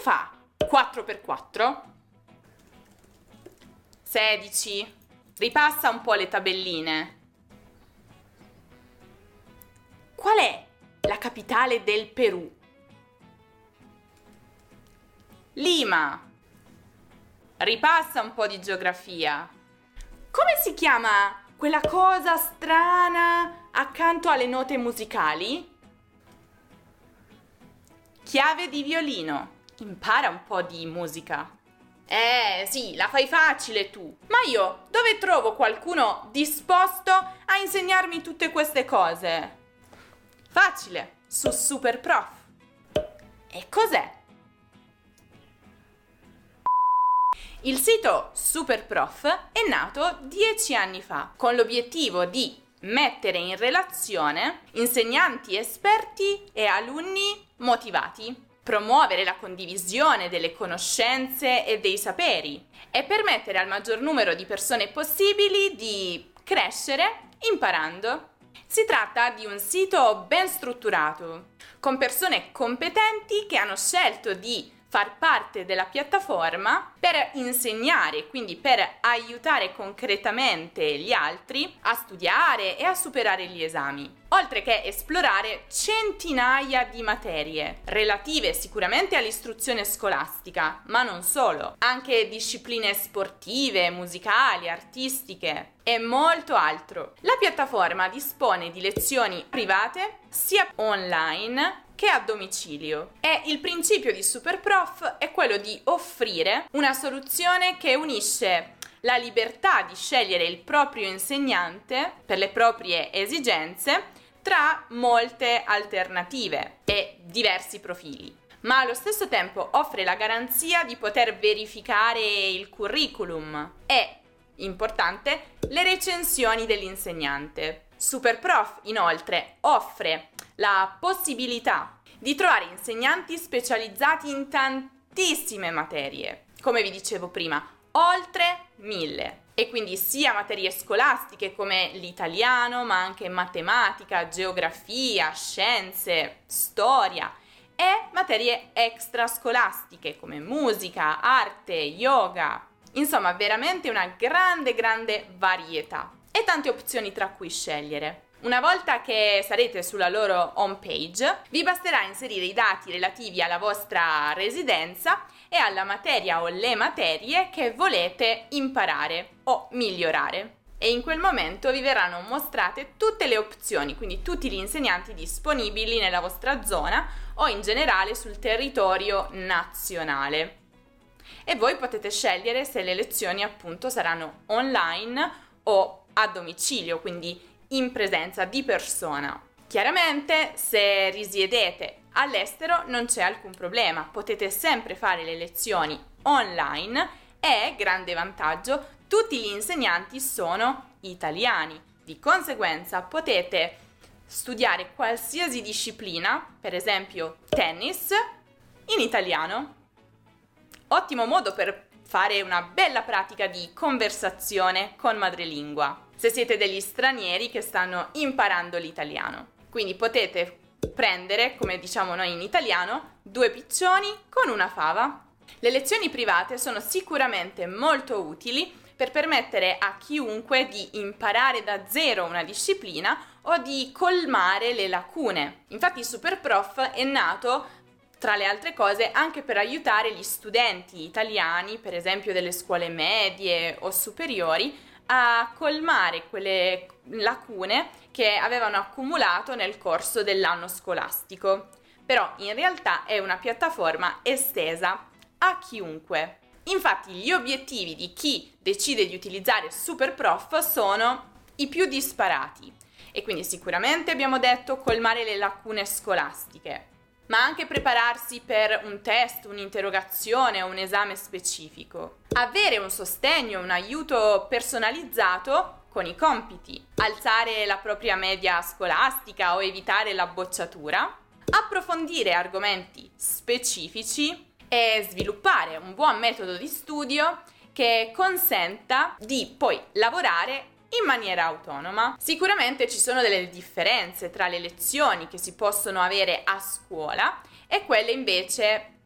Fa 4x4? 16. Ripassa un po' le tabelline. Qual è la capitale del Perù? Lima. Ripassa un po' di geografia. Come si chiama quella cosa strana accanto alle note musicali? Chiave di violino. Impara un po' di musica. Eh, sì, la fai facile tu. Ma io dove trovo qualcuno disposto a insegnarmi tutte queste cose? Facile, su Superprof. E cos'è? Il sito Superprof è nato dieci anni fa con l'obiettivo di mettere in relazione insegnanti esperti e alunni motivati, promuovere la condivisione delle conoscenze e dei saperi e permettere al maggior numero di persone possibili di crescere imparando. Si tratta di un sito ben strutturato, con persone competenti che hanno scelto di far parte della piattaforma per insegnare, quindi per aiutare concretamente gli altri a studiare e a superare gli esami, oltre che esplorare centinaia di materie relative sicuramente all'istruzione scolastica, ma non solo, anche discipline sportive, musicali, artistiche e molto altro. La piattaforma dispone di lezioni private sia online che a domicilio. E il principio di Superprof è quello di offrire una soluzione che unisce la libertà di scegliere il proprio insegnante per le proprie esigenze tra molte alternative e diversi profili ma allo stesso tempo offre la garanzia di poter verificare il curriculum e, importante, le recensioni dell'insegnante. Superprof inoltre offre la possibilità di trovare insegnanti specializzati in tantissime materie, come vi dicevo prima, oltre mille. E quindi sia materie scolastiche come l'italiano, ma anche matematica, geografia, scienze, storia e materie extrascolastiche come musica, arte, yoga. Insomma, veramente una grande, grande varietà e tante opzioni tra cui scegliere. Una volta che sarete sulla loro home page, vi basterà inserire i dati relativi alla vostra residenza e alla materia o le materie che volete imparare o migliorare. E in quel momento vi verranno mostrate tutte le opzioni, quindi tutti gli insegnanti disponibili nella vostra zona o in generale sul territorio nazionale. E voi potete scegliere se le lezioni appunto saranno online o a domicilio, quindi in presenza di persona. Chiaramente se risiedete all'estero non c'è alcun problema, potete sempre fare le lezioni online e, grande vantaggio, tutti gli insegnanti sono italiani. Di conseguenza potete studiare qualsiasi disciplina, per esempio tennis, in italiano. Ottimo modo per fare una bella pratica di conversazione con madrelingua se siete degli stranieri che stanno imparando l'italiano. Quindi potete prendere, come diciamo noi in italiano, due piccioni con una fava. Le lezioni private sono sicuramente molto utili per permettere a chiunque di imparare da zero una disciplina o di colmare le lacune. Infatti Superprof è nato tra le altre cose anche per aiutare gli studenti italiani, per esempio delle scuole medie o superiori, a colmare quelle lacune che avevano accumulato nel corso dell'anno scolastico. Però in realtà è una piattaforma estesa a chiunque. Infatti gli obiettivi di chi decide di utilizzare Superprof sono i più disparati e quindi sicuramente abbiamo detto colmare le lacune scolastiche, ma anche prepararsi per un test, un'interrogazione o un esame specifico. Avere un sostegno, un aiuto personalizzato con i compiti, alzare la propria media scolastica o evitare la bocciatura, approfondire argomenti specifici e sviluppare un buon metodo di studio che consenta di poi lavorare in maniera autonoma. Sicuramente ci sono delle differenze tra le lezioni che si possono avere a scuola e quelle invece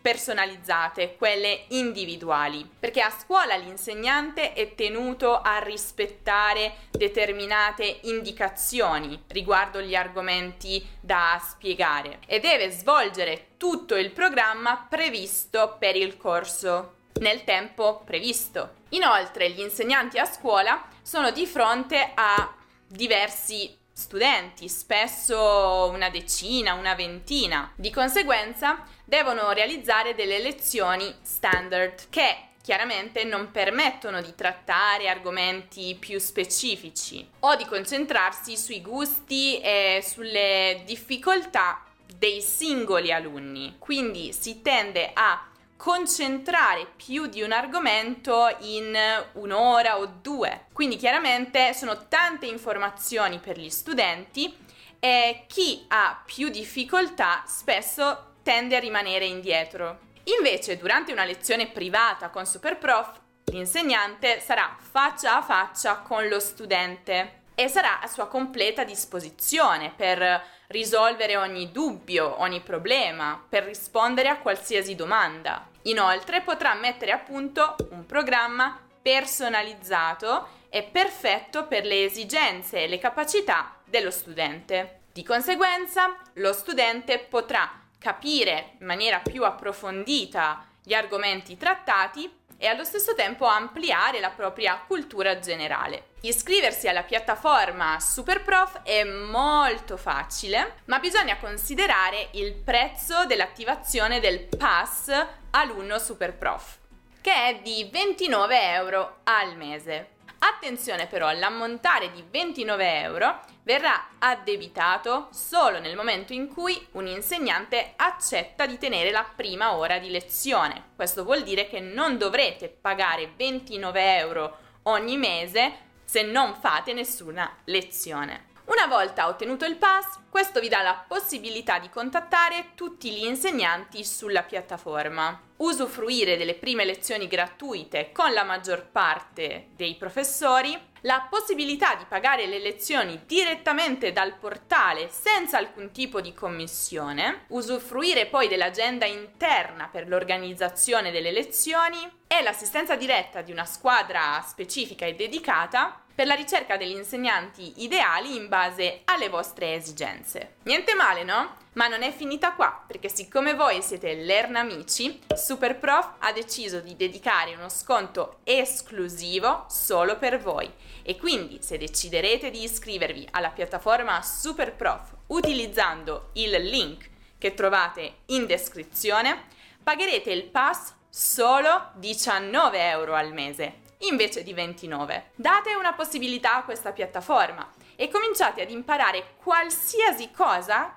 personalizzate, quelle individuali, perché a scuola l'insegnante è tenuto a rispettare determinate indicazioni riguardo gli argomenti da spiegare e deve svolgere tutto il programma previsto per il corso nel tempo previsto. Inoltre gli insegnanti a scuola sono di fronte a diversi studenti, spesso una decina, una ventina. Di conseguenza devono realizzare delle lezioni standard che chiaramente non permettono di trattare argomenti più specifici o di concentrarsi sui gusti e sulle difficoltà dei singoli alunni. Quindi si tende a concentrare più di un argomento in un'ora o due. Quindi chiaramente sono tante informazioni per gli studenti e chi ha più difficoltà spesso tende a rimanere indietro. Invece durante una lezione privata con Superprof l'insegnante sarà faccia a faccia con lo studente e sarà a sua completa disposizione per risolvere ogni dubbio, ogni problema, per rispondere a qualsiasi domanda. Inoltre potrà mettere a punto un programma personalizzato e perfetto per le esigenze e le capacità dello studente. Di conseguenza, lo studente potrà capire in maniera più approfondita gli argomenti trattati e allo stesso tempo ampliare la propria cultura generale. Iscriversi alla piattaforma Superprof è molto facile, ma bisogna considerare il prezzo dell'attivazione del pass alunno Superprof, che è di 29 euro al mese. Attenzione però, l'ammontare di 29 euro verrà addebitato solo nel momento in cui un insegnante accetta di tenere la prima ora di lezione. Questo vuol dire che non dovrete pagare 29 euro ogni mese se non fate nessuna lezione. Una volta ottenuto il pass, questo vi dà la possibilità di contattare tutti gli insegnanti sulla piattaforma, usufruire delle prime lezioni gratuite con la maggior parte dei professori, la possibilità di pagare le lezioni direttamente dal portale senza alcun tipo di commissione, usufruire poi dell'agenda interna per l'organizzazione delle lezioni e l'assistenza diretta di una squadra specifica e dedicata per la ricerca degli insegnanti ideali in base alle vostre esigenze. Niente male, no? Ma non è finita qua, perché siccome voi siete Lernamici, Superprof ha deciso di dedicare uno sconto esclusivo solo per voi. E quindi se deciderete di iscrivervi alla piattaforma Superprof utilizzando il link che trovate in descrizione, pagherete il pass solo 19 euro al mese invece di 29. Date una possibilità a questa piattaforma e cominciate ad imparare qualsiasi cosa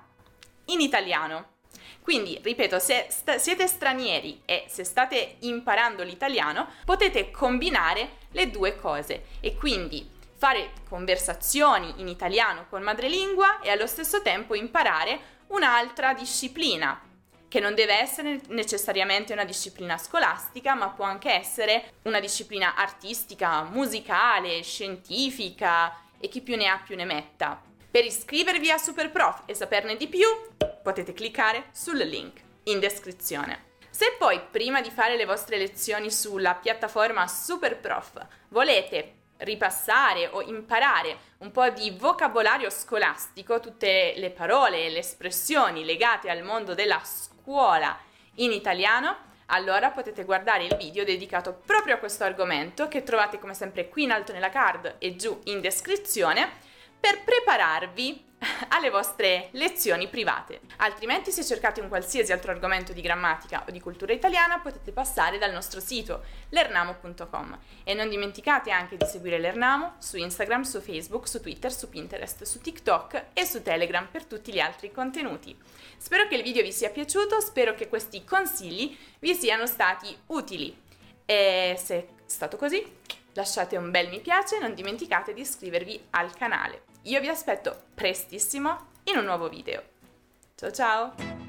in italiano. Quindi, ripeto, se st- siete stranieri e se state imparando l'italiano, potete combinare le due cose e quindi fare conversazioni in italiano con madrelingua e allo stesso tempo imparare un'altra disciplina che non deve essere necessariamente una disciplina scolastica, ma può anche essere una disciplina artistica, musicale, scientifica e chi più ne ha più ne metta. Per iscrivervi a Superprof e saperne di più, potete cliccare sul link in descrizione. Se poi prima di fare le vostre lezioni sulla piattaforma Superprof volete ripassare o imparare un po' di vocabolario scolastico, tutte le parole e le espressioni legate al mondo della scuola in italiano, allora potete guardare il video dedicato proprio a questo argomento che trovate come sempre qui in alto nella card e giù in descrizione per prepararvi alle vostre lezioni private. Altrimenti se cercate un qualsiasi altro argomento di grammatica o di cultura italiana potete passare dal nostro sito lernamo.com e non dimenticate anche di seguire Lernamo su Instagram, su Facebook, su Twitter, su Pinterest, su TikTok e su Telegram per tutti gli altri contenuti. Spero che il video vi sia piaciuto, spero che questi consigli vi siano stati utili e se è stato così lasciate un bel mi piace e non dimenticate di iscrivervi al canale. Io vi aspetto prestissimo in un nuovo video. Ciao ciao!